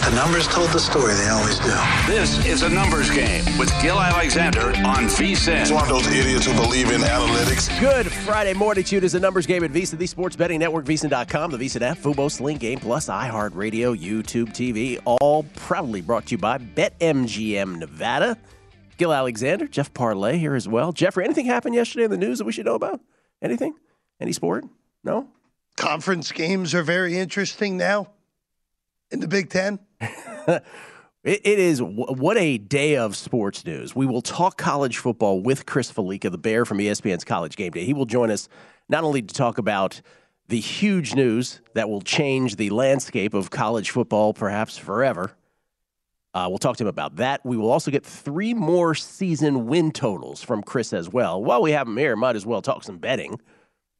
The numbers told the story, they always do. This is a numbers game with Gill Alexander on VSIN. It's one of those idiots who believe in analytics. Good Friday morning to you. It is a numbers game at VSIN, the sports betting network, VSIN.com, the VSIN app, Fubo, Sling Game, plus iHeartRadio, YouTube TV, all proudly brought to you by BetMGM Nevada. Gill Alexander, Jeff Parles here as well. Jeffrey, anything happened yesterday in the news that we should know about? Anything? Any sport? No? Conference games are very interesting now in the Big Ten. it, it is what a day of sports news. We will talk college football with Chris Fallica, the Bear from ESPN's College Game Day. He will join us not only to talk about the huge news that will change the landscape of college football perhaps forever uh, we'll talk to him about that. We will also get three more season win totals from Chris as well. While we have him here, might as well talk some betting.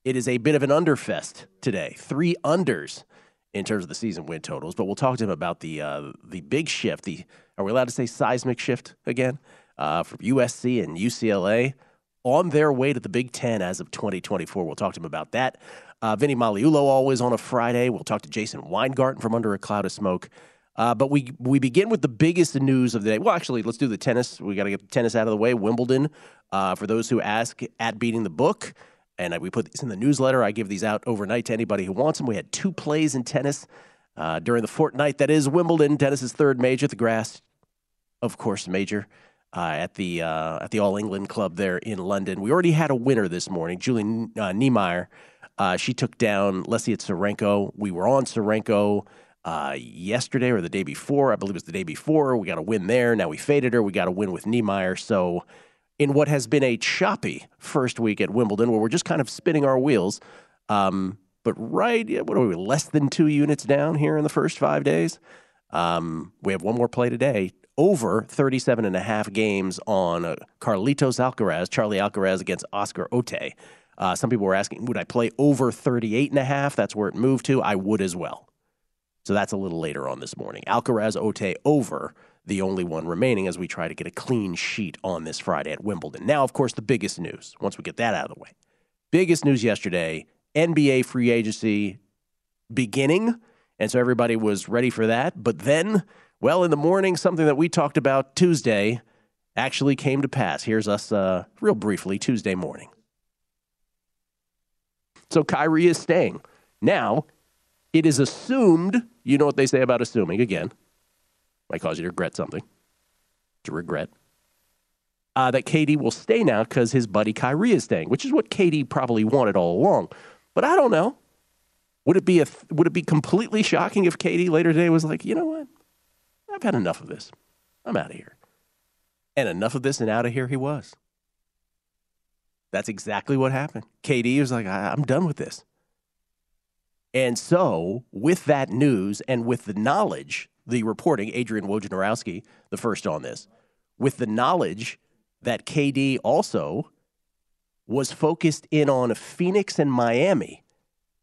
It is a bit of an underfest today. Three unders in terms of the season win totals, but we'll talk to him about the uh, the big shift. The are we allowed to say seismic shift again uh, from USC and UCLA on their way to the Big Ten as of 2024? We'll talk to him about that. Uh, Vinny Magliulo always on a Friday. We'll talk to Jason Weingarten from Under a Cloud of Smoke. Uh, but we we begin with the biggest news of the day. Well, actually, let's do the tennis. We got to get the tennis out of the way. Wimbledon, uh, for those who ask, at beating the book, and we put these in the newsletter. I give these out overnight to anybody who wants them. We had two plays in tennis uh, during the fortnight that is Wimbledon, tennis's third major, the grass, of course, major. Uh, at the uh, at the All England Club there in London, we already had a winner this morning, Julie uh, Niemeier. she took down Lesia Tsurenko. We were on Tsurenko uh, yesterday or the day before. I believe it was the day before. We got a win there. Now we faded her. We got a win with Niemeier. So, in what has been a choppy first week at Wimbledon, where we're just kind of spinning our wheels, um, but right, what are we, less than two units down here in the first five days? Um, we have one more play today. Over 37 and a half games on uh, Carlitos Alcaraz, Charlie Alcaraz against Oscar Otte. Uh, some people were asking, would I play over 38 and a half? That's where it moved to. I would as well. So that's a little later on this morning. Alcaraz Otte over, the only one remaining as we try to get a clean sheet on this Friday at Wimbledon. Now, of course, the biggest news, once we get that out of the way. Biggest news yesterday NBA free agency beginning. And so everybody was ready for that. But then, well, in the morning, something that we talked about Tuesday actually came to pass. Here's us, uh, real briefly, Tuesday morning. So Kyrie is staying. Now, it is assumed, you know what they say about assuming, again, might cause you to regret something, to regret, uh, that KD will stay now because his buddy Kyrie is staying, which is what KD probably wanted all along. But I don't know. Would it be a would it be completely shocking if KD later today was like, you know what, I've had enough of this, I'm out of here, and enough of this and out of here he was. That's exactly what happened. KD was like, I'm done with this. And so, with that news and with the knowledge, the reporting, Adrian Wojnarowski, the first on this, with the knowledge that KD also was focused in on Phoenix and Miami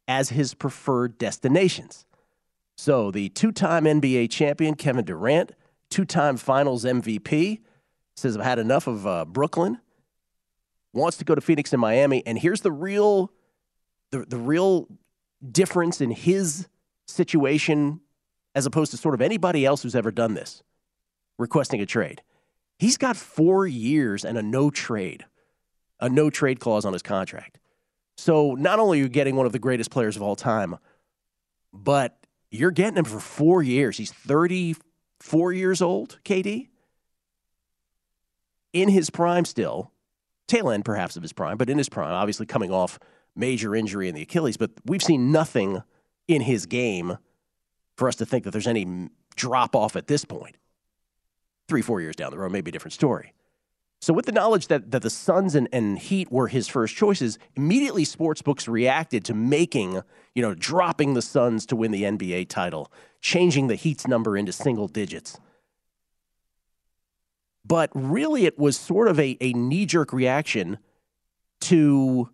as his preferred destinations. So, the two time NBA champion, Kevin Durant, two time finals MVP, says, I've had enough of uh, Brooklyn, wants to go to Phoenix and Miami. And here's the real. The, the real difference in his situation as opposed to sort of anybody else who's ever done this, requesting a trade. He's got four years and a no trade, a no trade clause on his contract. So not only are you getting one of the greatest players of all time, but you're getting him for four years. He's 34 years old, KD. In his prime still, tail end perhaps of his prime, but in his prime, obviously coming off major injury in the Achilles. But we've seen nothing in his game for us to think that there's any drop off at this point. Three, four years down the road, maybe a different story. So, with the knowledge that, that the Suns and, and Heat were his first choices, immediately sportsbooks reacted to making, you know, dropping the Suns to win the NBA title, changing the Heat's number into single digits. But really, it was sort of a, a knee jerk reaction to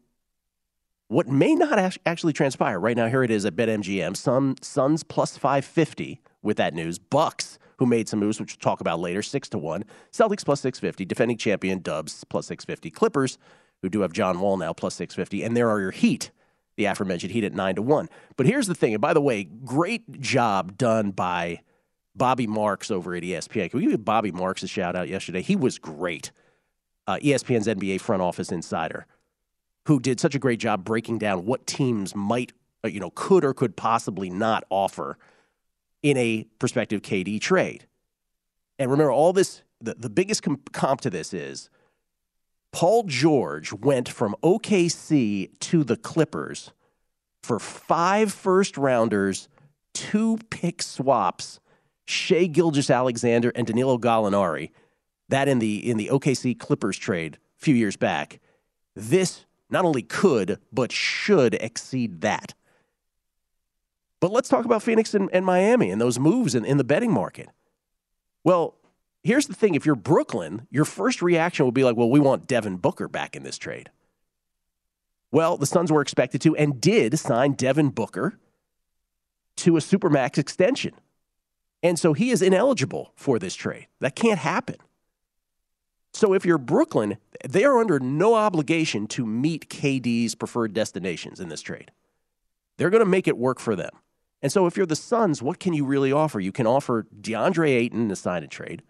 what may not actually transpire. Right now, here it is at BetMGM. Sun, Suns plus 550 with that news. Bucks who made some moves, which we'll talk about later, six to one. Celtics plus six fifty. Defending champion Dubs plus six fifty. Clippers, who do have John Wall now plus six fifty, and there are your Heat, the aforementioned Heat at nine to one. But here's the thing, and by the way, great job done by Bobby Marks over at ESPN. Can we give Bobby Marks a shout out yesterday? He was great. Uh, ESPN's NBA front office insider, who did such a great job breaking down what teams might, uh, you know, could or could possibly not offer in a prospective KD trade. And remember, all this, the, the biggest comp to this is Paul George went from OKC to the Clippers for five first rounders, two pick swaps, Shai Gilgeous-Alexander and Danilo Gallinari. That in the in the OKC Clippers trade a few years back. This not only could but should exceed that. But let's talk about Phoenix and, and Miami and those moves in, in the betting market. Well, here's the thing if you're Brooklyn, your first reaction would be like, well, we want Devin Booker back in this trade. Well, the Suns were expected to and did sign Devin Booker to a Supermax extension. And so he is ineligible for this trade. That can't happen. So if you're Brooklyn, they are under no obligation to meet KD's preferred destinations in this trade. They're going to make it work for them. And so if you're the Suns, what can you really offer? You can offer DeAndre Ayton to sign a trade,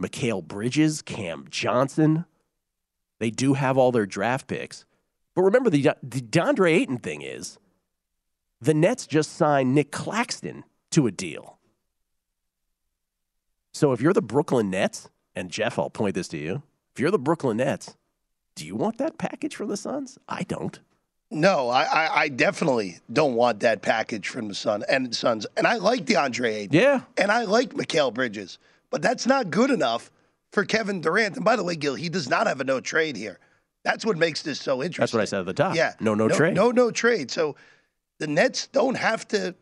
Mikal Bridges, Cam Johnson. They do have all their draft picks. But remember, the, the DeAndre Ayton thing is the Nets just signed Nick Claxton to a deal. So if you're the Brooklyn Nets, and Jeff, I'll point this to you. If you're the Brooklyn Nets, do you want that package from the Suns? I don't. No, I, I, I, definitely don't want that package from the Sun and Suns. And I like DeAndre Ayton. Yeah. And I like Mikal Bridges. But that's not good enough for Kevin Durant. And by the way, Gill, he does not have a no trade here. That's what makes this so interesting. That's what I said at the top. Yeah. No, no, no trade. No, no trade. So the Nets don't have to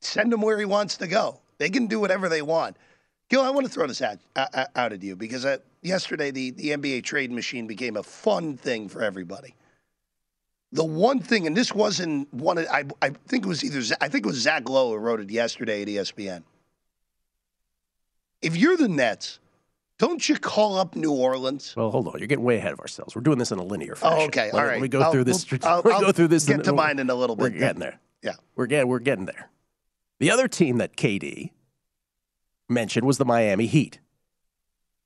send him where he wants to go. They can do whatever they want. Gill, I want to throw this out, out at you because uh, yesterday the, the NBA trade machine became a fun thing for everybody the one thing, and this wasn't one. I I think it was either I think it was Zach Lowe who wrote it yesterday at ESPN. If you're the Nets, don't you call up New Orleans? Well, hold on. You're getting way ahead of ourselves. We're doing this in a linear fashion. Oh, okay. Let, All right. Let me go I'll, through this. I'll, me go through this. Get in, to mine in a little bit. We're getting there. Yeah. We're getting we're getting there. The other team that KD mentioned was the Miami Heat.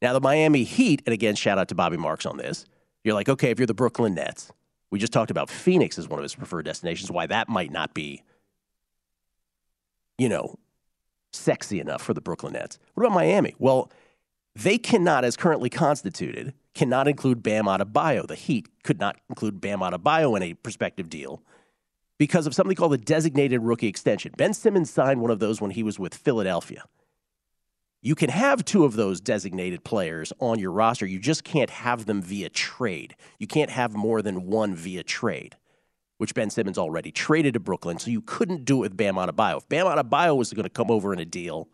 Now the Miami Heat, and again, shout out to Bobby Marks on this. You're like, okay, if you're the Brooklyn Nets, we just talked about Phoenix as one of his preferred destinations, why that might not be, you know, sexy enough for the Brooklyn Nets. What about Miami? Well, they cannot, as currently constituted, cannot include Bam Adebayo. The Heat could not include Bam Adebayo in a prospective deal because of something called the designated rookie extension. Ben Simmons signed one of those when he was with Philadelphia. You can have two of those designated players on your roster. You just can't have them via trade. You can't have more than one via trade, which Ben Simmons already traded to Brooklyn. So you couldn't do it with Bam Adebayo. If Bam Adebayo was going to come over in a deal,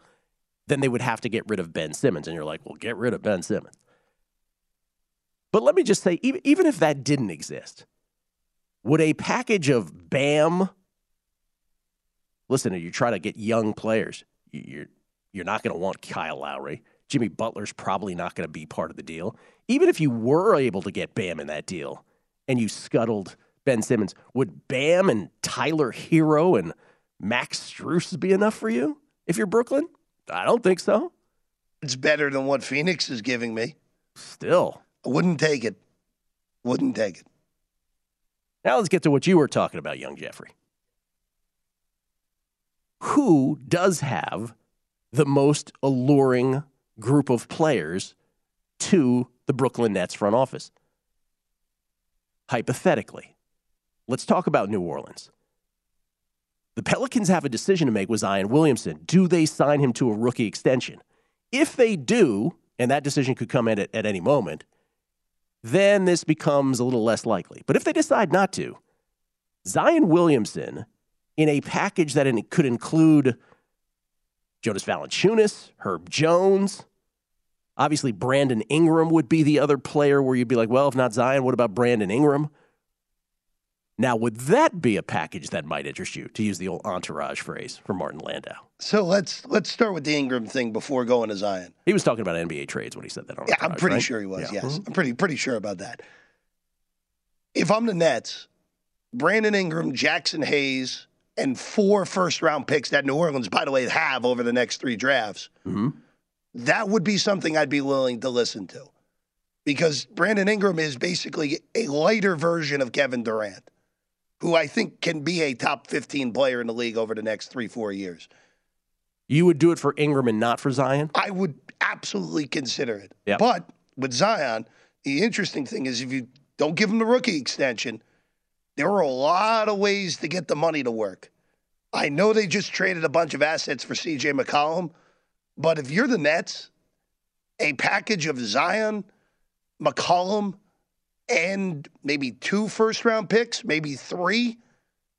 then they would have to get rid of Ben Simmons. And you're like, well, get rid of Ben Simmons. But let me just say, even if that didn't exist, would a package of Bam, listen, you try to get young players, you're you're not going to want Kyle Lowry. Jimmy Butler's probably not going to be part of the deal. Even if you were able to get Bam in that deal and you scuttled Ben Simmons, would Bam and Tyler Herro and Max Strus be enough for you if you're Brooklyn? I don't think so. It's better than what Phoenix is giving me. Still. I wouldn't take it. Wouldn't take it. Now let's get to what you were talking about, young Jeffrey. Who does have the most alluring group of players to the Brooklyn Nets front office? Hypothetically, let's talk about New Orleans. The Pelicans have a decision to make with Zion Williamson. Do they sign him to a rookie extension? If they do, and that decision could come in at, at any moment, then this becomes a little less likely. But if they decide not to, Zion Williamson in a package that could include Jonas Valanciunas, Herb Jones, obviously Brandon Ingram would be the other player where you'd be like, well, if not Zion, what about Brandon Ingram? Now, would that be a package that might interest you, to use the old entourage phrase from Martin Landau? So let's let's start with the Ingram thing before going to Zion. He was talking about NBA trades when he said that. On Yeah, I'm pretty right? sure he was. Yeah. Yes, mm-hmm. I'm pretty pretty sure about that. If I'm the Nets, Brandon Ingram, Jaxson Hayes, and four first round picks that New Orleans, by the way, have over the next three drafts, Mhm. that would be something I'd be willing to listen to, because Brandon Ingram is basically a lighter version of Kevin Durant, who I think can be a top 15 player in the league over the next three four years. You would do it for Ingram and not for Zion? I would absolutely consider it. Yep. But with Zion, the interesting thing is if you don't give him the rookie extension, there are a lot of ways to get the money to work. I know they just traded a bunch of assets for CJ McCollum, but if you're the Nets, a package of Zion, McCollum, and maybe two first round picks, maybe three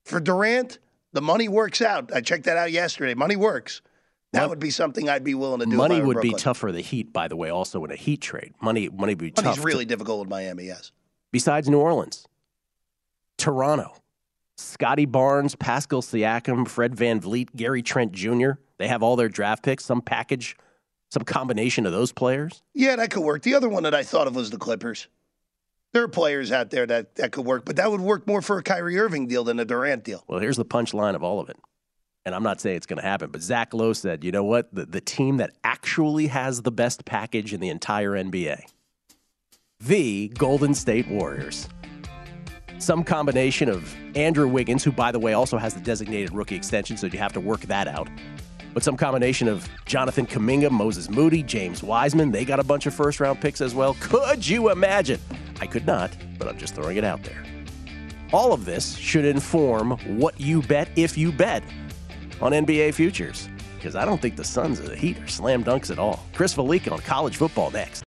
for Durant, the money works out. I checked that out yesterday. Money works. That Well, would be something I'd be willing to do. Money were would be Brooklyn. tough for the Heat, by the way, also in a Heat trade. Money, money would be tough. Money's to- really difficult with Miami, yes. besides New Orleans, Toronto, Scotty Barnes, Pascal Siakam, Fred VanVleet, Gary Trent Jr. They have all their draft picks, some package, some combination of those players. Yeah, that could work. The other one that I thought of was the Clippers. There are players out there that, that could work, but that would work more for a Kyrie Irving deal than a Durant deal. Well, here's the punchline of all of it. And I'm not saying it's going to happen, but Zach Lowe said, you know what? The, the team that actually has the best package in the entire NBA, the Golden State Warriors. Some combination of Andrew Wiggins, who, by the way, also has the designated rookie extension, so you have to work that out. But some combination of Jonathan Kuminga, Moses Moody, James Wiseman, they got a bunch of first round picks as well. Could you imagine? I could not, but I'm just throwing it out there. All of this should inform what you bet if you bet on NBA futures. Because I don't think the Suns or the Heat are slam dunks at all. Chris Fallica on college football next.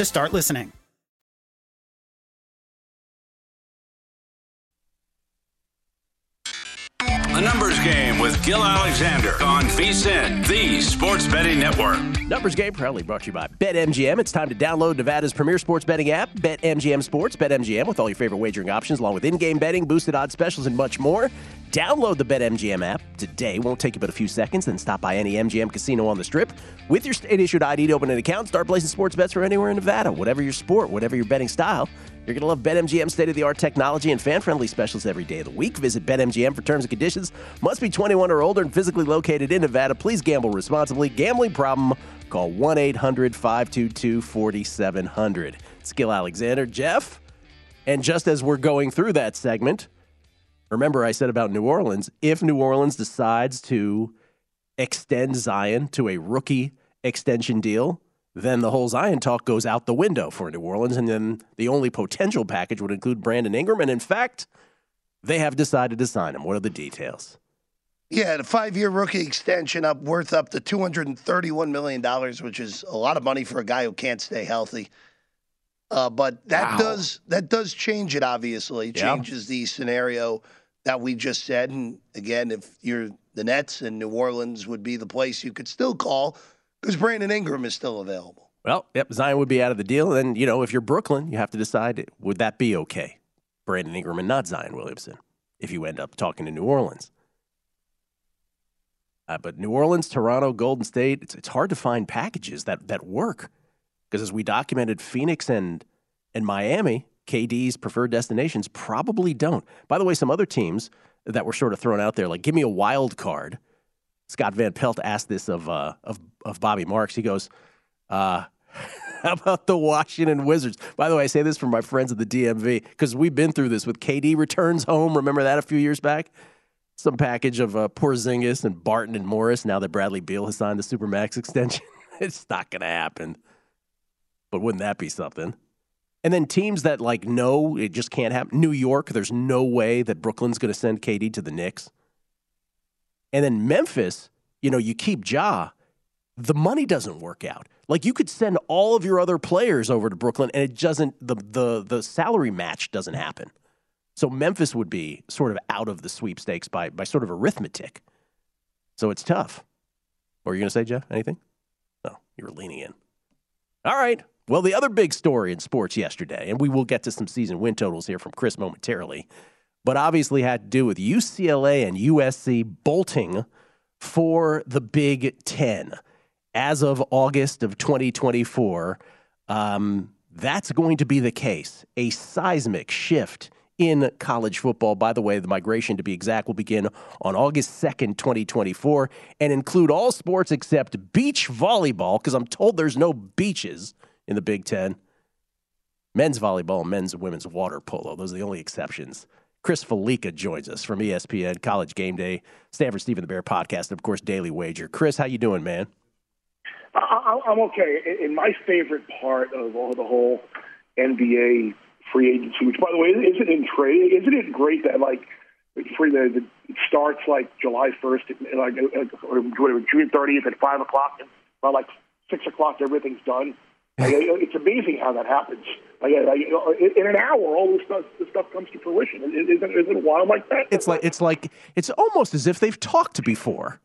to start listening. The Numbers Game with Gill Alexander on VSIN, the Sports Betting Network. Numbers Game proudly brought to you by BetMGM. It's time to download Nevada's premier sports betting app, BetMGM Sports. BetMGM with all your favorite wagering options, along with in-game betting, boosted odds specials, and much more. Download the BetMGM app today. Won't take you but a few seconds. Then stop by any MGM casino on the Strip with your state-issued ID to open an account. Start placing sports bets from anywhere in Nevada. Whatever your sport, whatever your betting style, you're going to love BetMGM state-of-the-art technology and fan-friendly specials every day of the week. Visit BetMGM for terms and conditions. Must be 21 or older and physically located in Nevada. Please gamble responsibly. Gambling problem? Call 1-800-522-4700. Gill Alexander, Jeff. And just as we're going through that segment, remember I said about New Orleans, if New Orleans decides to extend Zion to a rookie extension deal, then the whole Zion talk goes out the window for New Orleans. And then the only potential package would include Brandon Ingram. And in fact, they have decided to sign him. What are the details? Yeah, the five-year rookie extension up worth up to two hundred and thirty-one million dollars, which is a lot of money for a guy who can't stay healthy. Uh, but that Wow. does that does change it. Obviously, It Yeah. changes the scenario that we just said. And again, if you're the Nets and New Orleans would be the place you could still call because Brandon Ingram is still available. Well, yep, Zion would be out of the deal. And, you know, if you're Brooklyn, you have to decide would that be okay? Brandon Ingram and not Zion Williamson if you end up talking to New Orleans. Uh, but New Orleans, Toronto, Golden State, it's, it's hard to find packages that, that work. Because as we documented, Phoenix and, and Miami, KD's preferred destinations, probably don't. By the way, some other teams that were sort of thrown out there, like give me a wild card. Scott Van Pelt asked this of, uh, of, of Bobby Marks. He goes, uh, how about the Washington Wizards? By the way, I say this from my friends at the DMV because we've been through this with KD returns home. Remember that a few years back? Some package of uh, Porzingis and Barton and Morris. Now that Bradley Beal has signed the Supermax extension, it's not going to happen. But wouldn't that be something? And then teams that like know it just can't happen. New York, there's no way that Brooklyn's going to send KD to the Knicks. And then Memphis, you know, you keep Ja, the money doesn't work out. Like you could send all of your other players over to Brooklyn, and it doesn't. The the the salary match doesn't happen. So Memphis would be sort of out of the sweepstakes by by sort of arithmetic. So it's tough. What were you going to say, Jeff? Anything? No, you were leaning in. All right. Well, the other big story in sports yesterday, and we will get to some season win totals here from Chris momentarily, but obviously had to do with UCLA and USC bolting for the Big Ten. As of August of 2024, um, that's going to be the case. A seismic shift in college football. By the way, the migration, to be exact, will begin on August 2nd, 2024, and include all sports except beach volleyball, because I'm told there's no beaches in the Big Ten. Men's volleyball, men's and women's water polo. Those are the only exceptions. Chris Fallica joins us from ESPN, College Game Day, Stanford Steve and the Bear podcast, and of course Daily Wager. Chris, how you doing, man? I, I'm okay. And- my favorite part of all the whole NBA free agency, which by the way, isn't in trade? Isn't it great that like free the it starts like July 1st, like or whatever, June 30th at five o'clock, and by like six o'clock everything's done. Like, it's amazing how that happens. Like, like, in an hour, all this stuff, this stuff comes to fruition. Isn't, isn't it wild like that? It's like it's like it's almost as if they've talked before.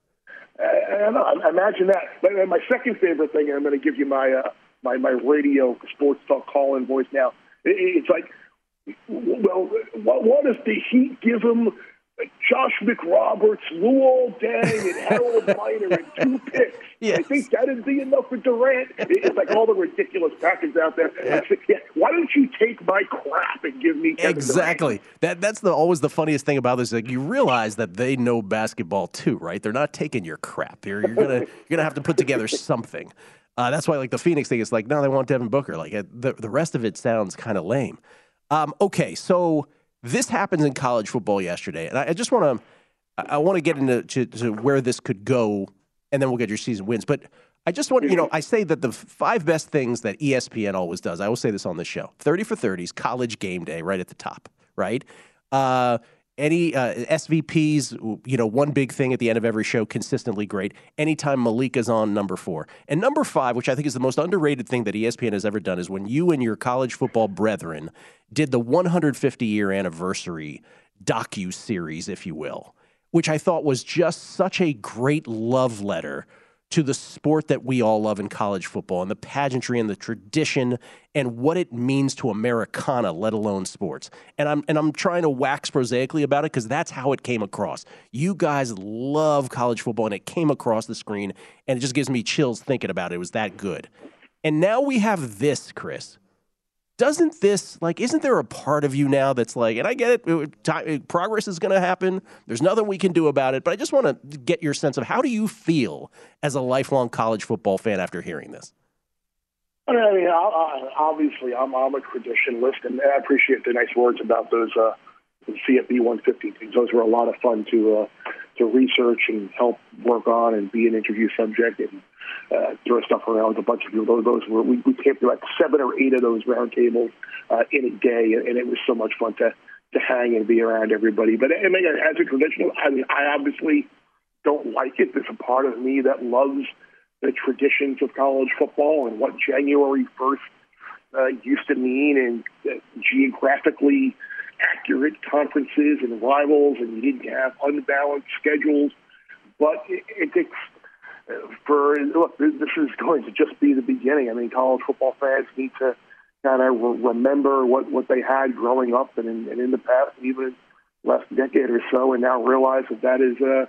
I don't know. I Imagine that. But my second favorite thing, and I'm going to give you my uh, my my radio sports talk call in voice now. It, it's like, well, what, what does the Heat give him? Josh McRoberts, Luol Deng, and Harold Miner and two picks. I think that'd be enough for Durant. It's like all the ridiculous packages out there. I think, yeah, why don't you take my crap and give me Kevin Durant? Exactly. That that's the always the funniest thing about this. Like you realize that they know basketball too, right? They're not taking your crap. You're, you're gonna you're gonna have to put together something. Uh, that's why like the Phoenix thing is like no, they want Devin Booker. Like the the rest of it sounds kind of lame. Um, okay, so this happens in college football yesterday, and I, I just want to I, want to get into to, to where this could go, and then we'll get your season wins. But I just want you know I say that the five best things that ESPN always does. I will say this on this show: thirty for thirties, college game day, right at the top, right. Uh, any uh, SVPs, you know, one big thing at the end of every show, consistently great. Anytime Fallica's on number four. And number five, which I think is the most underrated thing that ESPN has ever done, is when you and your college football brethren did the 150 year anniversary docu series, if you will, which I thought was just such a great love letter to the sport that we all love in college football and the pageantry and the tradition and what it means to Americana, let alone sports. And I'm and I'm trying to wax prosaically about it because that's how it came across. You guys love college football and it came across the screen and it just gives me chills thinking about it. It was that good. And now we have this, Chris doesn't this like isn't there a part of you now that's like and i get it, it time, progress is going to happen there's nothing we can do about it but i just want to get your sense of how do you feel as a lifelong college football fan after hearing this I mean, obviously, I'm, I'm a traditionalist, and I appreciate the nice words about those uh, CFB 150 things. Those were a lot of fun to uh, to research and help work on and be an interview subject. And uh, throw stuff around with a bunch of people. Those, those were we, we through like seven or eight of those roundtables uh, in a day, and it was so much fun to to hang and be around everybody. But I mean, as a traditional, I mean, I obviously don't like it. There's a part of me that loves the traditions of college football and what January first uh, used to mean, and uh, geographically accurate conferences and rivals, and you didn't have unbalanced schedules. But it, it, for look, this is going to just be the beginning. I mean, college football fans need to kind of re- remember what what they had growing up and in, and in the past, even last decade or so, and now realize that that is uh,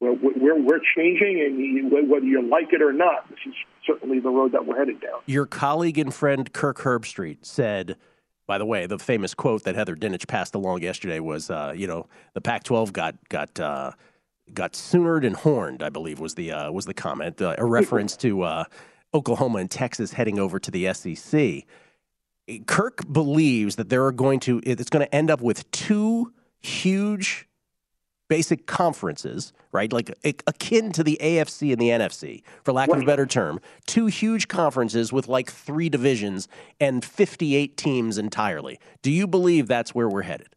we're we're changing, and whether you like it or not, this is certainly the road that we're headed down. Your colleague and friend Kirk Herbstreit said. By the way, the famous quote that Heather Dinich passed along yesterday was, uh, you know, the Pac-12 got got uh, got soonered and horned. I believe was the uh, was the comment, uh, a reference to uh, Oklahoma and Texas heading over to the SEC. Kirk believes that there are going to it's going to end up with two huge basic conferences, right? Like akin to the AFC and the NFC, for lack of a better term. Two huge conferences with like three divisions and 58 teams entirely. Do you believe that's where we're headed?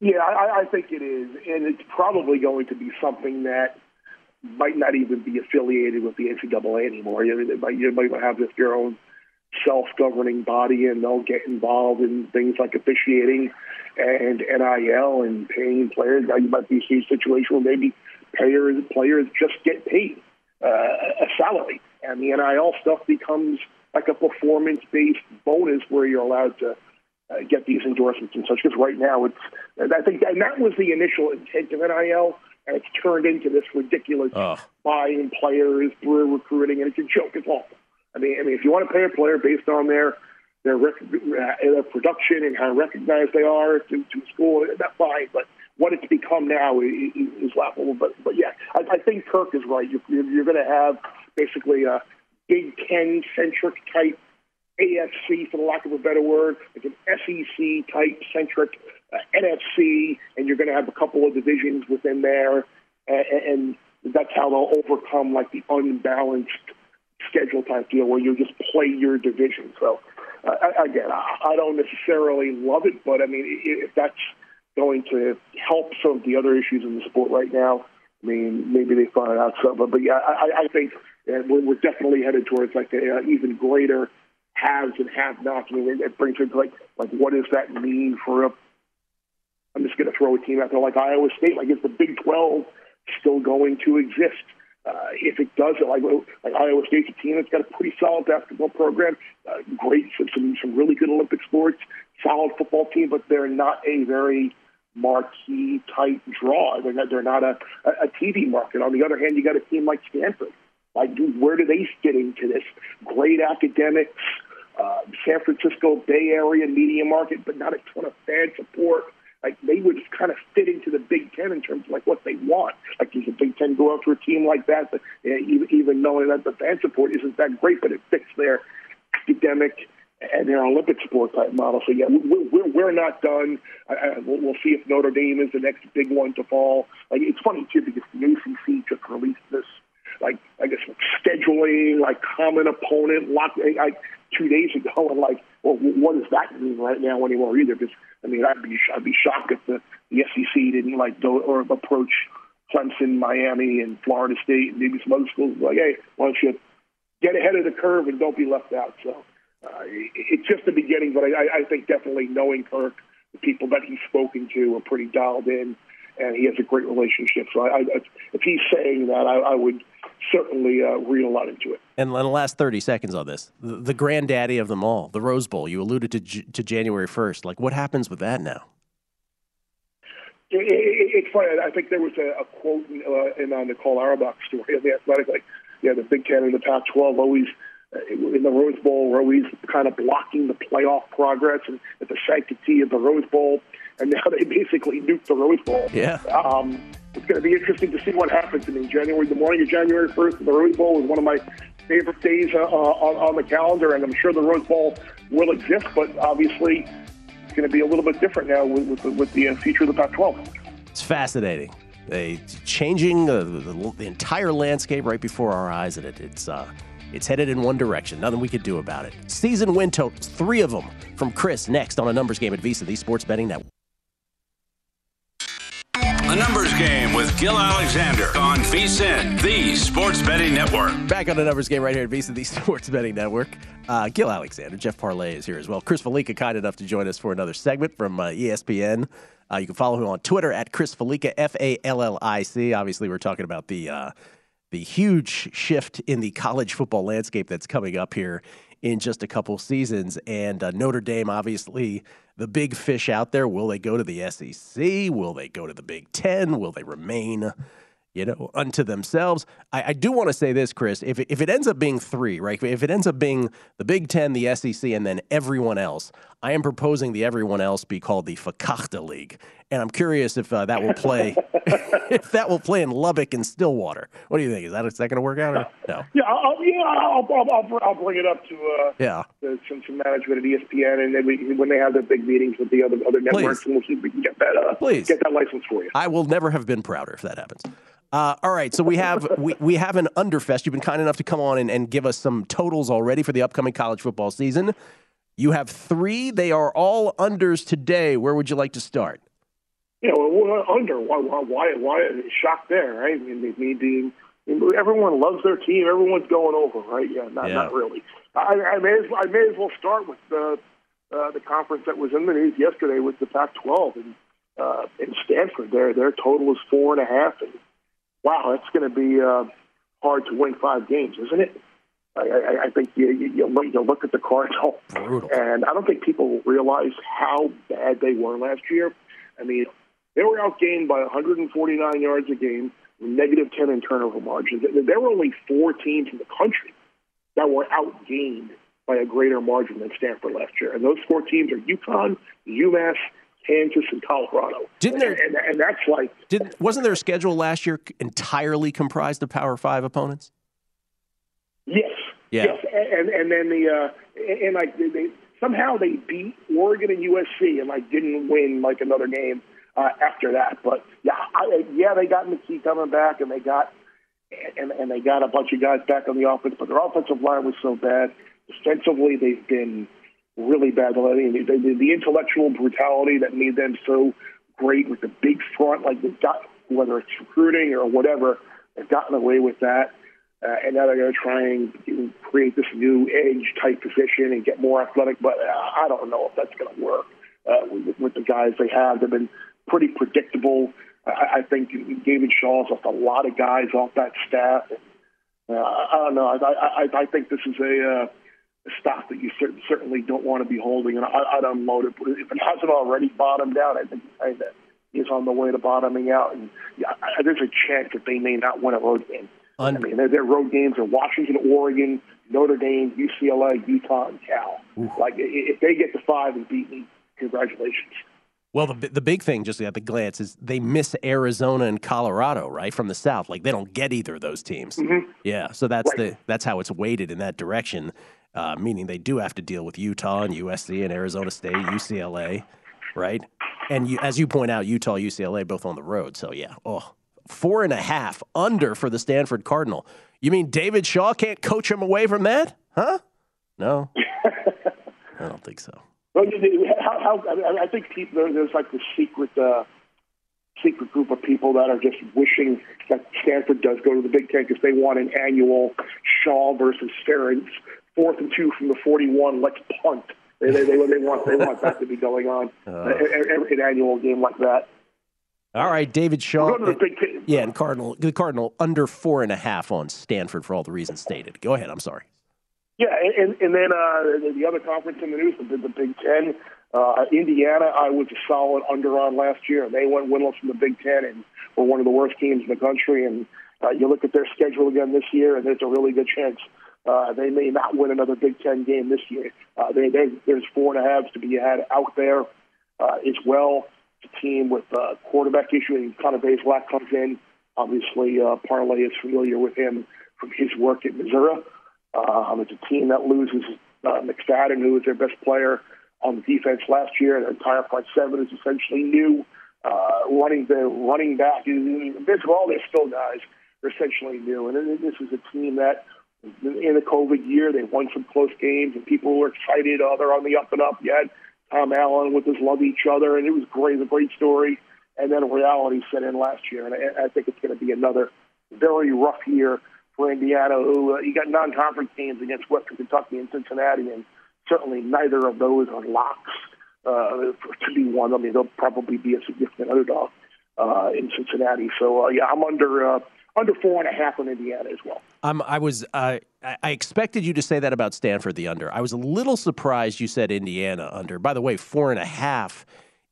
Yeah, I, I think it is, and it's probably going to be something that might not even be affiliated with the NCAA anymore. You, might, you might have this your own self-governing body, and they'll get involved in things like officiating and NIL and paying players. Now you might be in a situation where maybe players players just get paid uh, a salary, and the NIL stuff becomes like a performance-based bonus where you're allowed to uh, get these endorsements and such. Because right now, it's I think and that was the initial intent of NIL, and it's turned into this ridiculous oh. buying players through recruiting, and it's a joke. It's awful. I mean, I mean, if you want to pay a player based on their their, rec- uh, their production and how recognized they are to, to school, that's fine. But what it's become now is, is laughable. But but yeah, I, I think Kirk is right. You're, you're going to have basically a Big Ten centric type AFC, for the lack of a better word, like an SEC type centric uh, NFC, and you're going to have a couple of divisions within there, and, and that's how they'll overcome like the unbalanced schedule type deal where you just play your division. So uh, again, I, don't necessarily love it, but I mean, if that's going to help some of the other issues in the sport right now, I mean, maybe they find out. So, but, yeah, I, I think we're, definitely headed towards like an even greater haves and have-nots. I mean, it brings into like like what does that mean for a? I'm just going to throw a team out there like Iowa State. Like, is the Big 12 still going to exist? Uh, if it does, like like Iowa State's a team that's got a pretty solid basketball program, uh, great some some really good Olympic sports, solid football team, but they're not a very marquee type draw. They're not, they're not a, a TV market. On the other hand, you got a team like Stanford. Like, dude, where do they fit into this? Great academics, uh, San Francisco Bay Area media market, but not a ton of fan support. Like they would kind of fit into the Big Ten in terms of like what they want. Like does the Big Ten go after a team like that? But, uh, even, even knowing that the fan support isn't that great, but it fits their academic and their Olympic sport type model. So yeah, we're we're, we're not done. I, I, we'll, we'll see if Notre Dame is the next big one to fall. Like it's funny too because the ACC just released this like I guess scheduling, like common opponent, lock, like two days ago, and like, well, what does that mean right now anymore either? Because I mean, I'd be I'd be shocked if the, the SEC didn't like go or approach Clemson, Miami, and Florida State, and maybe some other schools like, hey, why don't you get ahead of the curve and don't be left out? So uh, it's just the beginning, but I, I think definitely knowing Kirk, the people that he's spoken to are pretty dialed in and he has a great relationship. So I, I, if he's saying that, I, I would certainly uh, read a lot into it. And in the last 30 seconds on this, the, the granddaddy of them all, the Rose Bowl, you alluded to, J- to January 1st. Like, what happens with that now? It, it, it's funny. I think there was a, a quote in, uh, in uh, Nicole Auerbach's story of the Athletic, like, yeah, the Big Ten and the Pac-12 always uh, in the Rose Bowl were always kind of blocking the playoff progress and at the sanctity of the Rose Bowl, and now they basically nuked the Rose Bowl. Yeah. Um, it's going to be interesting to see what happens. I mean, January, the morning of January 1st, the Rose Bowl is one of my favorite days uh, on, on the calendar, and I'm sure the Rose Bowl will exist, but obviously it's going to be a little bit different now with, with, the, with the uh, future of the Pac-12. It's fascinating. They changing the, the, the entire landscape right before our eyes, and it, it's uh, it's headed in one direction. Nothing we could do about it. Season win totals, three of them from Chris. Next on a numbers game at VSIN, the Sports Betting Network. A numbers game with Gill Alexander on VSIN, the Sports Betting Network. Back on the numbers game right here at VSIN, the Sports Betting Network. Uh, Gill Alexander, Jeff Parles is here as well. Chris Fallica, kind enough to join us for another segment from uh, ESPN. Uh, you can follow him on Twitter at Chris Fallica, F A L L I C. Obviously, we're talking about the uh, the huge shift in the college football landscape that's coming up here in just a couple seasons. And uh, Notre Dame, obviously, the big fish out there. Will they go to the SEC? Will they go to the Big Ten? Will they remain, you know, unto themselves? I, I do want to say this, Chris. If if it ends up being three, right? If it ends up being the Big Ten, the SEC, and then everyone else, I am proposing the everyone else be called the Fakachta League. And I'm curious if uh, that will play, if that will play in Lubbock and Stillwater. What do you think? Is that is that going to work out or no? Yeah, I'll, yeah, I'll, I'll, I'll, I'll bring it up to uh, Yeah. to some, some management at ESPN, and then we, when they have their big meetings with the other other networks, and we'll see if we can get that uh, Please. get that license for you. I will never have been prouder if that happens. Uh, all right, so we have we, we have an underfest. You've been kind enough to come on and, and give us some totals already for the upcoming college football season. You have three. They are all unders today. Where would you like to start? Know, we're under. Why? Why? Why? why shock there, right? I mean, need the. Everyone loves their team. Everyone's going over, right? Yeah, not, Yeah. not really. I, I may as I may as well start with the uh, the conference that was in the news yesterday with the Pac-12 and uh, in Stanford. Their their total is four and a half, and wow, that's going to be uh, hard to win five games, isn't it? I, I, I think you, you, you, look, at the Cardinals, and I don't think people realize how bad they were last year. I mean, they were outgained by 149 yards a game, negative 10 in turnover margins. There were only four teams in the country that were outgained by a greater margin than Stanford last year, and those four teams are UConn, UMass, Kansas, and Colorado. Didn't there- And, and that's like Did wasn't their schedule last year entirely comprised of Power Five opponents? Yes. Yeah. Yes. And and then the uh, and, like they, they somehow they beat Oregon and USC and like didn't win like another game uh, after that. But yeah, I, yeah, they got McKee coming back and they got and and they got a bunch of guys back on the offense, but their offensive line was so bad. Defensively, they've been really bad. I mean, the, the, the intellectual brutality that made them so great with the big front, like they've got whether it's recruiting or whatever, they've gotten away with that. Uh, and now they're going to try and create this new edge type position and get more athletic. But uh, I don't know if that's going to work uh, with, with the guys they have. They've been pretty predictable. I, I think David Shaw's lost a lot of guys off that staff. Uh, I don't know. I, I, I think this is a, uh, stock that you cer- certainly don't want to be holding, and I, I'd unload it. If it hasn't already bottomed out, I think I, that is on the way to bottoming out. And yeah, I, there's a chance that they may not win a road game. I mean, their, their road games are Washington, Oregon, Notre Dame, UCLA, Utah, and Cal. Like, if they get to five and beat me, congratulations. Well, the the big thing, just at the glance, is they miss Arizona and Colorado, right from the south. Like they don't get either of those teams. Yeah, so that's the that's how it's weighted in that direction. Uh, meaning they do have to deal with Utah and USC and Arizona State, UCLA, right? And you, as you point out, Utah, UCLA, both on the road. So yeah, oh, four and a half under for the Stanford Cardinal. You mean David Shaw can't coach him away from that? Huh? No, I don't think so. Well, How, how, I, mean, I think people, there- there's like the secret, uh, secret group of people that are just wishing that Stanford does go to the Big Ten because they want an annual Shaw versus Ferentz, fourth and two from the 41. Let's punt. They, they, they, they want they want that to be going on, Uh. every, an annual game like that. All right, David Shaw. We're going to the Big Ten. Yeah, and Cardinal the Cardinal under four and a half on Stanford for all the reasons stated. Go ahead. I'm sorry. Yeah, and, and then uh, the other conference in the news, the, the Big Ten. Uh, Indiana, I was a solid under on last year. They went winless from the Big Ten and were one of the worst teams in the country. And uh, you look at their schedule again this year, and there's a really good chance uh, they may not win another Big Ten game this year. Uh, they, they, there's four and a halves to be had out there uh, as well. A team with uh, quarterback issue, and Connor Bazelak comes in. Obviously, uh, Parles is familiar with him from his work at Missouri. Um, it's a team that loses uh, McFadden, who was their best player on the defense last year. Their entire front seven is essentially new. Uh, running the running back, of all their still guys are essentially new, and this is a team that in the COVID year they won some close games, and people were excited. Oh, they're on the up and up. Had Tom Allen with his love each other, and it was great, a great story. And then reality set in last year, and I, I think it's going to be another very rough year for Indiana. Who uh, you got non-conference games against Western Kentucky and Cincinnati, and certainly neither of those are locks uh, to be won. I mean, they'll probably be a significant underdog uh, in Cincinnati. So uh, yeah, I'm under uh, under four and a half on Indiana as well. Um, I was uh, I expected you to say that about Stanford the under. I was a little surprised you said Indiana under. By the way, four and a half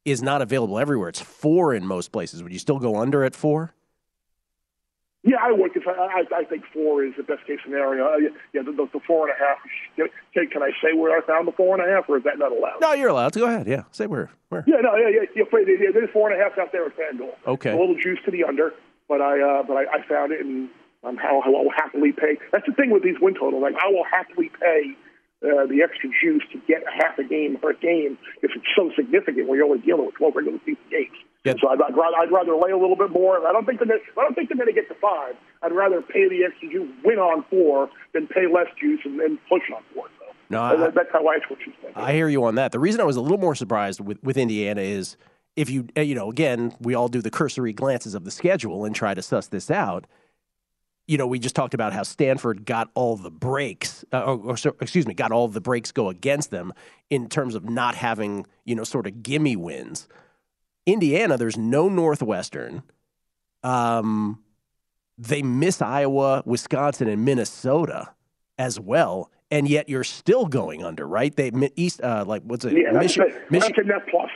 is not available everywhere. It's four in most places. Would you still go under at four? Yeah, I would because I, I, I think four is the best case scenario. Uh, yeah, the, the, the four and a half. Can, can I say where I found the four and a half, or is that not allowed? No, you're allowed to go ahead. Yeah, say where. Where? Yeah, no, yeah, yeah. yeah, yeah there's four and a half out there at FanDuel. Okay. A little juice to the under, but I uh, but I, I found it, and I'm how I will happily pay. That's the thing with these win totals. Like I will happily pay uh, the extra juice to get a half a game or per game if it's so significant when you're only dealing with 12 regular season games. Yep. So I'd, I'd, rather, I'd rather lay a little bit more. I don't think they're I don't think they're going to get to five. I'd rather pay the extra juice, win on four, than pay less juice and then push on four. So no, I, that's how I switch. I hear you on that. The reason I was a little more surprised with, with Indiana is if you uh, you know again we all do the cursory glances of the schedule and try to suss this out you know, we just talked about how Stanford got all the breaks, uh, or, or, excuse me, got all the breaks go against them in terms of not having, you know, sort of gimme wins. Indiana, there's no Northwestern. Um, they miss Iowa, Wisconsin, and Minnesota as well, and yet you're still going under, right? They East, uh, like what's it? Yeah, Michi- that's, a, that's a net plus.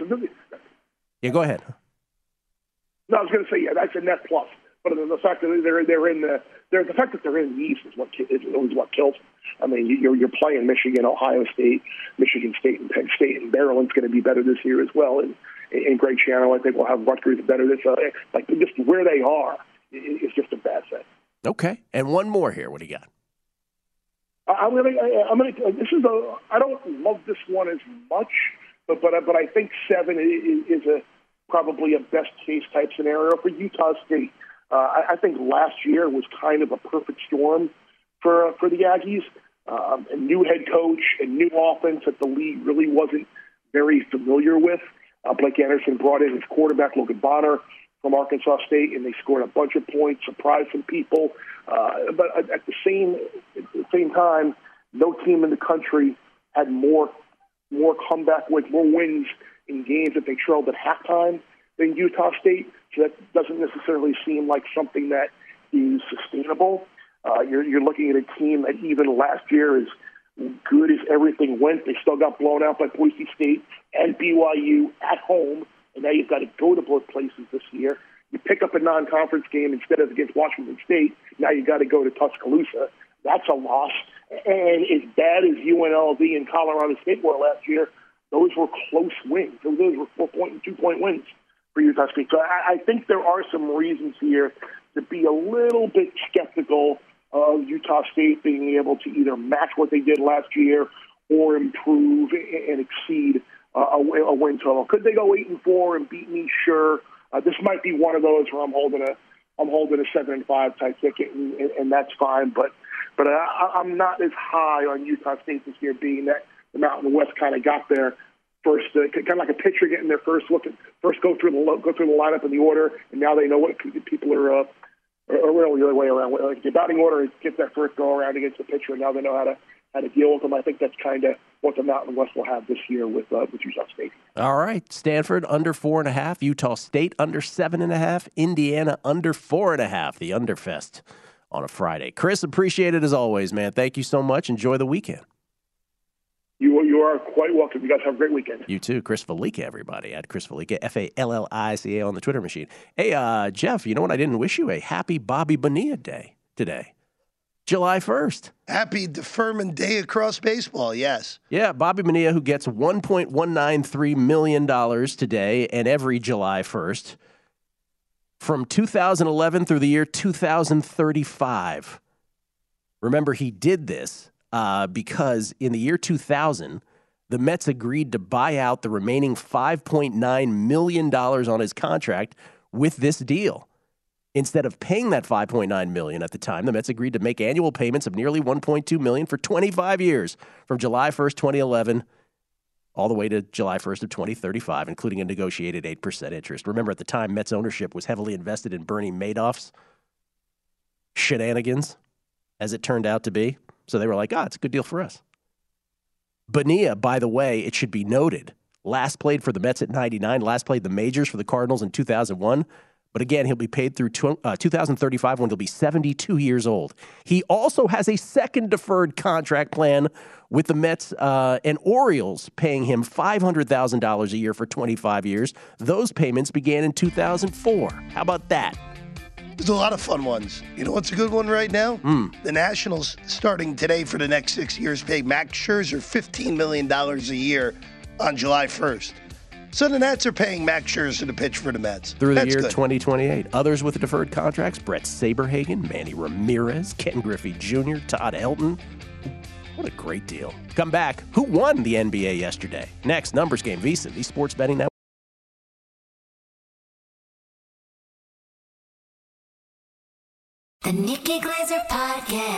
Yeah, go ahead. No, I was going to say yeah, that's a net plus. But the fact that they're they're in the they're, the fact that they're in the East is what is always what kills. Them. I mean, you're you're playing Michigan, Ohio State, Michigan State, and Penn State, and Maryland's going to be better this year as well. And and Greg Schiano, I think, we'll have Rutgers better this. Uh, like just where they are is just a bad thing. Okay, and one more here. What do you got? I'm gonna. I'm gonna. This is a. I don't love this one as much, but but but I think seven is, is a probably a best case type scenario for Utah State. Uh, I, I think last year was kind of a perfect storm for uh, for the Aggies. Um, a new head coach, a new offense that the league really wasn't very familiar with. Uh, Blake Anderson brought in his quarterback Logan Bonner from Arkansas State, and they scored a bunch of points, surprised some people. Uh, but at the same at the same time, no team in the country had more more comeback wins, more wins in games that they trailed at halftime than Utah State. So that doesn't necessarily seem like something that is sustainable. Uh, you're, you're looking at a team that even last year, as good as everything went, they still got blown out by Boise State and BYU at home, and now you've got to go to both places this year. You pick up a non-conference game instead of against Washington State. Now you got to go to Tuscaloosa. That's a loss. And as bad as UNLV and Colorado State were last year, those were close wins. Those were four-point and two-point wins for Utah State. So I, I think there are some reasons here to be a little bit skeptical of Utah State being able to either match what they did last year or improve and exceed uh, a, a win total. Could they go eight and four and beat me? Sure. Uh, this might be one of those where I'm holding a I'm holding a seven and five type ticket, and, and, and that's fine. But but I, I'm not as high on Utah State this year, being that the Mountain West kind of got there first, uh, kind of like a pitcher getting their first look, at, first go through the go through the lineup in the order, and now they know what people are. Uh, or the other way around. Like the batting order gets that first go around against the pitcher, and now they know how to how to deal with them. I think that's kind of what the Mountain West will have this year with uh, with Utah State. All right. Stanford under four and a half. Utah State under seven and a half. Indiana under four and a half. The Underfest on a Friday. Chris, appreciate it as always, man. Thank you so much. Enjoy the weekend. You, you are quite welcome. You guys have a great weekend. You too. Chris Fallica, everybody. At Chris Fallica, F A L L I C A on the Twitter machine. Hey, uh, Jeff, you know what? I didn't wish you a happy Bobby Bonilla day today. July 1st. Happy deferment day across baseball, yes. Yeah, Bobby Bonilla, who gets $1.193 million today and every July 1st from 2011 through the year 2035. Remember, he did this uh, because in the year 2000, the Mets agreed to buy out the remaining $5.9 million on his contract with this deal. Instead of paying that 5.9 million at the time, the Mets agreed to make annual payments of nearly 1.2 million for 25 years from July 1st, 2011 all the way to July 1st of 2035, including a negotiated 8% interest. Remember at the time Mets ownership was heavily invested in Bernie Madoff's shenanigans as it turned out to be. So they were like, "Ah, it's a good deal for us." Bonilla, by the way, it should be noted, last played for the Mets at 99, last played the majors for the Cardinals in 2001. But again, he'll be paid through uh, 2035 when he'll be 72 years old. He also has a second deferred contract plan with the Mets uh, and Orioles, paying him $500,000 a year for 25 years. Those payments began in 2004. How about that? There's a lot of fun ones. You know what's a good one right now? Mm. The Nationals, starting today for the next six years, pay Max Scherzer $15 million a year on July 1st. So the Nats are paying Max Scherzer to pitch for the Mets. Through the That's year good. 2028. Others with deferred contracts Bret Saberhagen, Manny Ramirez, Ken Griffey Jr., Todd Helton. What a great deal. Come back. Who won the NBA yesterday? Next, Numbers Game, VSIN, the Sports Betting Network. Nikki Glazer Podcast.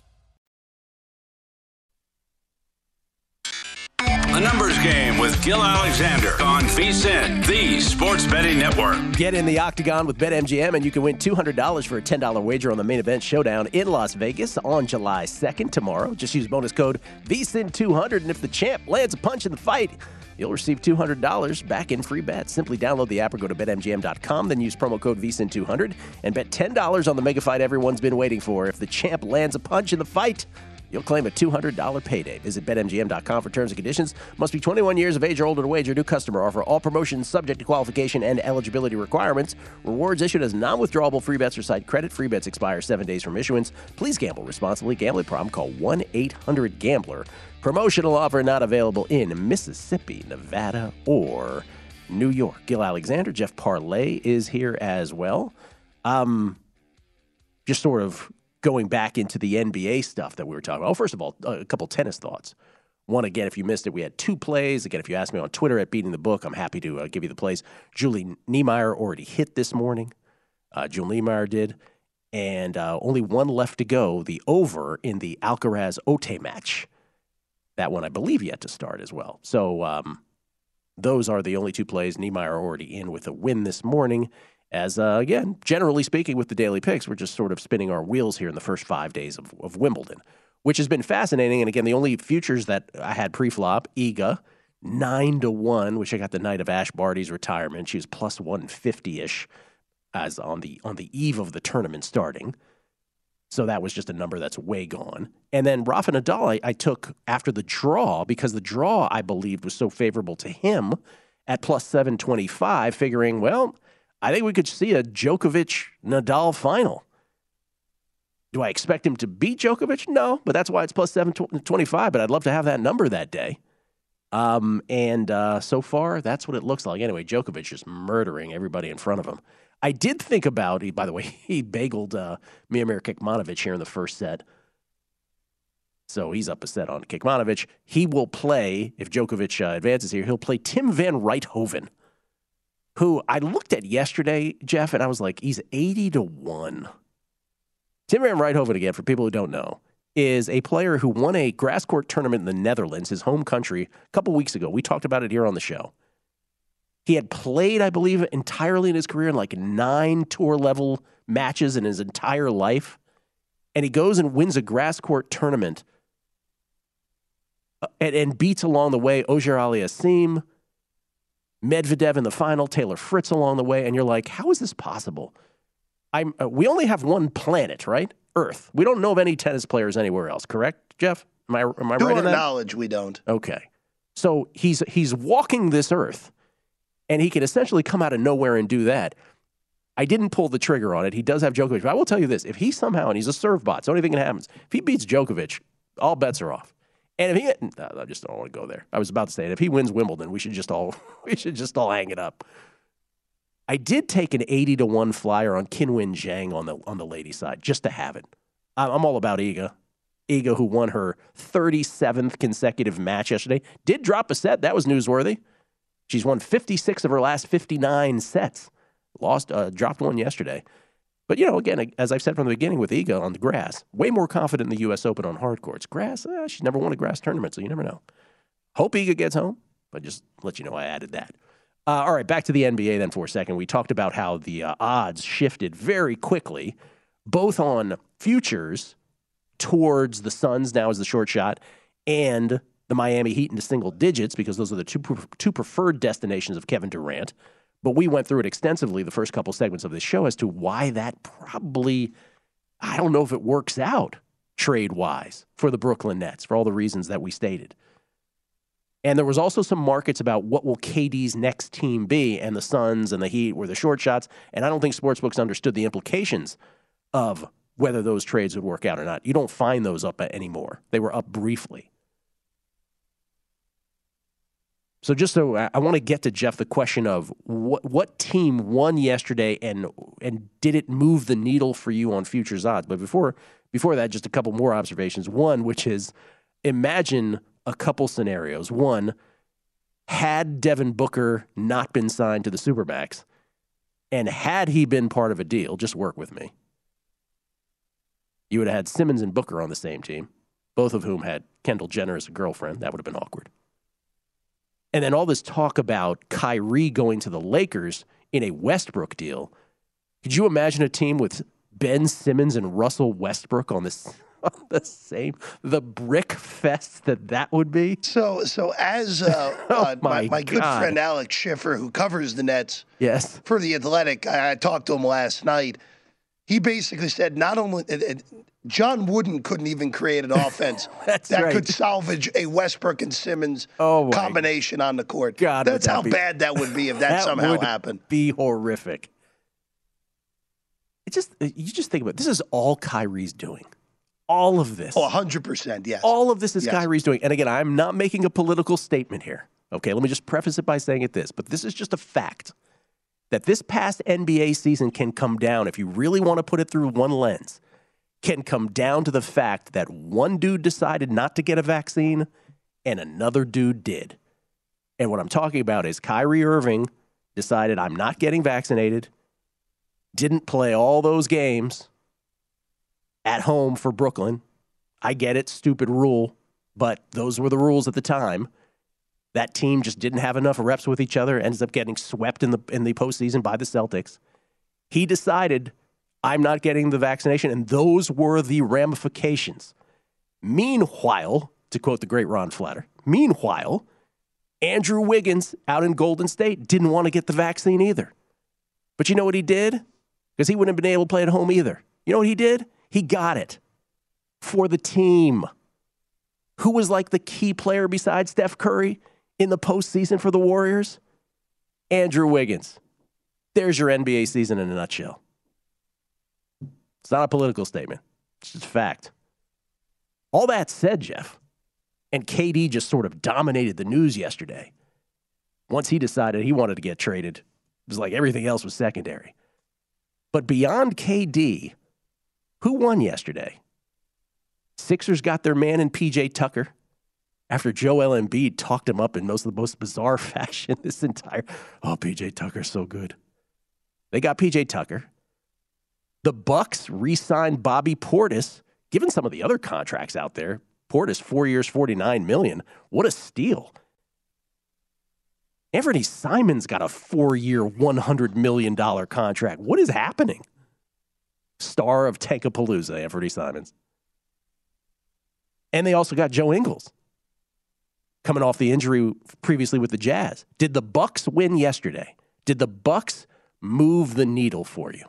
The Numbers Game with Gill Alexander on VSIN, the Sports Betting Network. Get in the octagon with BetMGM and you can win $200 for a $10 wager on the main event showdown in Las Vegas on July 2nd tomorrow. Just use bonus code VSIN200 and if the champ lands a punch in the fight, you'll receive $200 back in free bets. Simply download the app or go to betmgm.com, then use promo code VSIN200 and bet $10 on the mega fight everyone's been waiting for. If the champ lands a punch in the fight, You'll claim a $200 payday. Visit BetMGM.com for terms and conditions. Must be 21 years of age or older to wager. New customer offer. All promotions subject to qualification and eligibility requirements. Rewards issued as non-withdrawable free bets or site credit. Free bets expire seven days from issuance. Please gamble responsibly. Gambling problem? Call 1-800-GAMBLER. Promotional offer not available in Mississippi, Nevada, or New York. Gill Alexander, Jeff Parles is here as well. Um, just sort of going back into the NBA stuff that we were talking about. Oh, first of all, a couple tennis thoughts. One, again, if you missed it, we had two plays. Again, if you ask me on Twitter at Beating the Book, I'm happy to uh, give you the plays. Julie Niemeier already hit this morning. Uh, Julie Niemeier did. and uh, only one left to go. The over in the Alcaraz Otte match. That one, I believe, yet to start as well. So um, those are the only two plays. Niemeier already in with a win this morning. As uh, again, generally speaking, with the daily picks, we're just sort of spinning our wheels here in the first five days of, of Wimbledon, which has been fascinating. And again, the only futures that I had pre-flop, Iga, nine to one, which I got the night of Ash Barty's retirement. She was plus one fifty ish as on the on the eve of the tournament starting. So that was just a number that's way gone. And then Rafa Nadal, I, I took after the draw because the draw I believed was so favorable to him at plus seven twenty five, figuring well. I think we could see a Djokovic Nadal final. Do I expect him to beat Djokovic? No, but that's why it's plus 725. But I'd love to have that number that day. Um, and uh, so far, that's what it looks like. Anyway, Djokovic just murdering everybody in front of him. I did think about, he, by the way, he bageled uh, Miomir Kecmanovic here in the first set. So he's up a set on Kecmanovic. He will play, if Djokovic uh, advances here, he'll play Tim Van Rijthoven who I looked at yesterday, Jeff, and I was like, he's 80 to 1. Tim Van Rijthoven, again, for people who don't know, is a player who won a grass court tournament in the Netherlands, his home country, a couple weeks ago. We talked about it here on the show. He had played, I believe, entirely in his career in like nine tour level matches in his entire life. And he goes and wins a grass court tournament uh, and, and beats along the way Auger Aliassime, Medvedev in the final, Taylor Fritz along the way, and you're like, how is this possible? I'm, uh, we only have one planet, right? Earth. We don't know of any tennis players anywhere else, correct, Jeff? Am I, am I to right our knowledge, we don't. Okay. So he's he's walking this earth, and he can essentially come out of nowhere and do that. I didn't pull the trigger on it. He does have Djokovic, but I will tell you this: if he somehow and he's a serve bot, so anything can happen. If he beats Djokovic, all bets are off. And if he, I just don't want to go there. I was about to say it. If he wins Wimbledon, we should just all we should just all hang it up. I did take an eighty to one flyer on Qinwen Zheng on the on the lady side just to have it. I'm all about Iga. Iga, who won her 37th consecutive match yesterday, did drop a set. That was newsworthy. She's won 56 of her last 59 sets. Lost, uh, dropped one yesterday. But, you know, again, as I've said from the beginning with Iga on the grass, way more confident in the U.S. Open on hard courts. Grass, eh, she's never won a grass tournament, so you never know. Hope Iga gets home, but just let you know I added that. Uh, all right, back to the NBA then for a second. We talked about how the uh, odds shifted very quickly, both on futures towards the Suns now as the short shot and the Miami Heat into single digits because those are the two, two preferred destinations of Kevin Durant. But we went through it extensively the first couple segments of this show as to why that probably, I don't know if it works out trade wise for the Brooklyn Nets for all the reasons that we stated. And there was also some markets about what will KD's next team be, and the Suns and the Heat were the short shots. And I don't think sportsbooks understood the implications of whether those trades would work out or not. You don't find those up anymore. They were up briefly. So just so I, want to get to Jeff the question of what what team won yesterday and and did it move the needle for you on futures odds? But before before that, just a couple more observations. One, which is imagine a couple scenarios. One, had Devin Booker not been signed to the Supermax, and had he been part of a deal, just work with me. You would have had Simmons and Booker on the same team, both of whom had Kendall Jenner as a girlfriend. That would have been awkward. And then all this talk about Kyrie going to the Lakers in a Westbrook deal. Could you imagine a team with Ben Simmons and Russell Westbrook on this on the same the brick fest that that would be? So, so as uh, Oh, uh, my, my my good friend Alex Schiffer, who covers the Nets Yes. for the Athletic, I, I talked to him last night. He basically said not only it, it, John Wooden couldn't even create an offense that right. could salvage a Westbrook and Simmons Oh, combination on the court. God, That's how be- bad that would be if that, somehow would happened. Be horrific. It just uh, you just think about it. this is all Kyrie's doing. All of this. Oh, 100%, yes. All of this is Yes. Kyrie's doing. And again, I'm not making a political statement here. Okay, let me just preface it by saying it this, but this is just a fact that this past NBA season can come down, if you really want to put it through one lens, can come down to the fact that one dude decided not to get a vaccine and another dude did. And what I'm talking about is Kyrie Irving decided I'm not getting vaccinated, didn't play all those games, at home for Brooklyn. I get it, stupid rule, but those were the rules at the time. That team just didn't have enough reps with each other, ends up getting swept in the in the postseason by the Celtics. He decided, I'm not getting the vaccination, and those were the ramifications. Meanwhile, to quote the great Ron Flatter, meanwhile, Andrew Wiggins out in Golden State didn't want to get the vaccine either. But you know what he did? Because he wouldn't have been able to play at home either. You know what he did? He got it for the team. Who was like the key player besides Steph Curry in the postseason for the Warriors? Andrew Wiggins. There's your NBA season in a nutshell. It's not a political statement, it's just a fact. All that said, Jeff, and KD just sort of dominated the news yesterday. Once he decided he wanted to get traded, it was like everything else was secondary. But beyond KD, who won yesterday? Sixers got their man in PJ Tucker after Joel Embiid talked him up in most of the most bizarre fashion this entire. Oh, PJ Tucker's so good. They got PJ Tucker. The Bucks re-signed Bobby Portis, given some of the other contracts out there. Portis, four years, 49 million. What a steal. Anthony Simons got a four-year, $100 million contract. What is happening? Star of Tankapalooza, Anthony Simons. And they also got Joe Ingles coming off the injury previously with the Jazz. Did the Bucks win yesterday? Did the Bucks move the needle for you?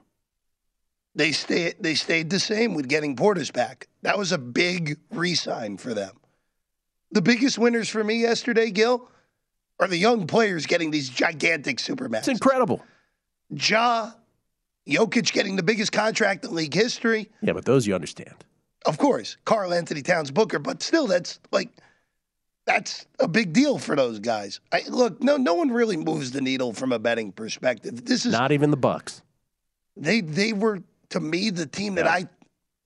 They stay they stayed the same with getting Portis back. That was a big re-sign for them. The biggest winners for me yesterday, Gill, are the young players getting these gigantic supermax. It's incredible. Ja, Jokic getting the biggest contract in league history. Yeah, but those you understand. Of course, Karl-Anthony Towns Booker, but still, that's like that's a big deal for those guys. I, look, no, no one really moves the needle from a betting perspective. This is not even the Bucks. They they were to me the team that yeah. I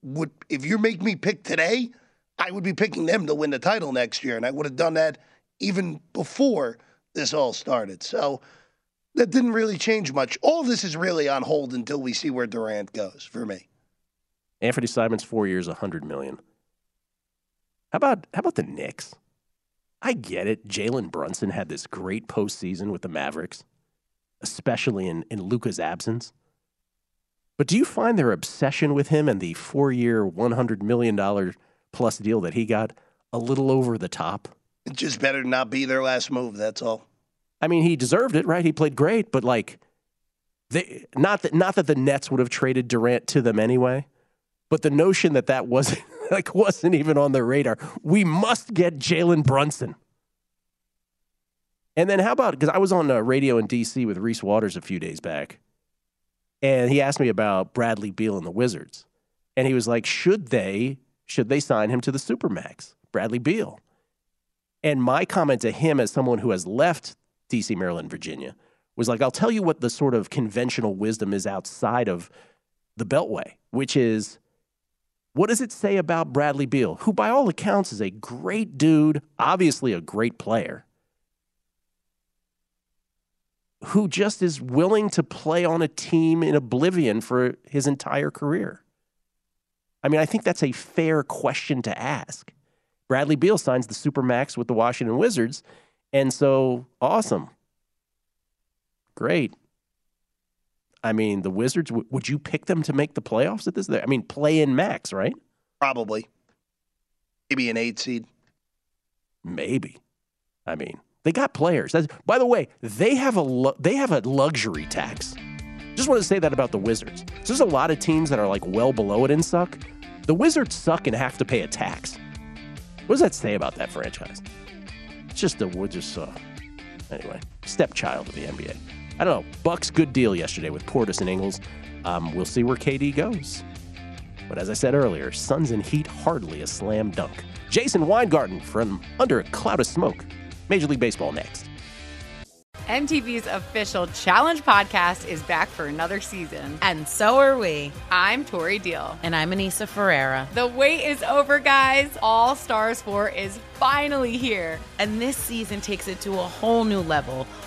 would if you make me pick today, I would be picking them to win the title next year, and I would have done that even before this all started. So that didn't really change much. All this is really on hold until we see where Durant goes for me. Anthony Simons, four years, a hundred million. How about how about the Knicks? I get it. Jalen Brunson had this great postseason with the Mavericks, especially in, in Luka's absence. But do you find their obsession with him and the four year, $100 million plus deal that he got a little over the top? It just better not be their last move, that's all. I mean, he deserved it, right? He played great, but like, they, not that not that the Nets would have traded Durant to them anyway, but the notion that that wasn't like wasn't even on their radar. We must get Jalen Brunson. And then how about because I was on a radio in D.C. with Reese Waters a few days back, and he asked me about Bradley Beal and the Wizards, and he was like, "Should they should they sign him to the supermax, Bradley Beal?" And my comment to him, as someone who has left D.C., Maryland, Virginia, was like, "I'll tell you what the sort of conventional wisdom is outside of the Beltway, which is." What does it say about Bradley Beal, who, by all accounts, is a great dude, obviously a great player, who just is willing to play on a team in oblivion for his entire career? I mean, I think that's a fair question to ask. Bradley Beal signs the Supermax with the Washington Wizards, and so awesome. Great. I mean, the Wizards, w- would you pick them to make the playoffs at this? I mean, play in max, right? Probably. Maybe an eight seed. Maybe. I mean, they got players. That's, by the way, they have a they have a luxury tax. Just want to say that about the Wizards. So there's a lot of teams that are like well below it and suck. The Wizards suck and have to pay a tax. What does that say about that franchise? It's just the Wizards. uh, anyway stepchild of the NBA. I don't know. Bucks good deal yesterday with Portis and Ingles. Um, we'll see where KD goes. But as I said earlier, Suns and Heat hardly a slam dunk. Jason Weingarten from Under a Cloud of Smoke. Major League Baseball next. MTV's official Challenge podcast is back for another season. And so are we. I'm Tori Deal. And I'm Aneesa Ferreira. The wait is over, guys. All Stars 4 is finally here. And this season takes it to a whole new level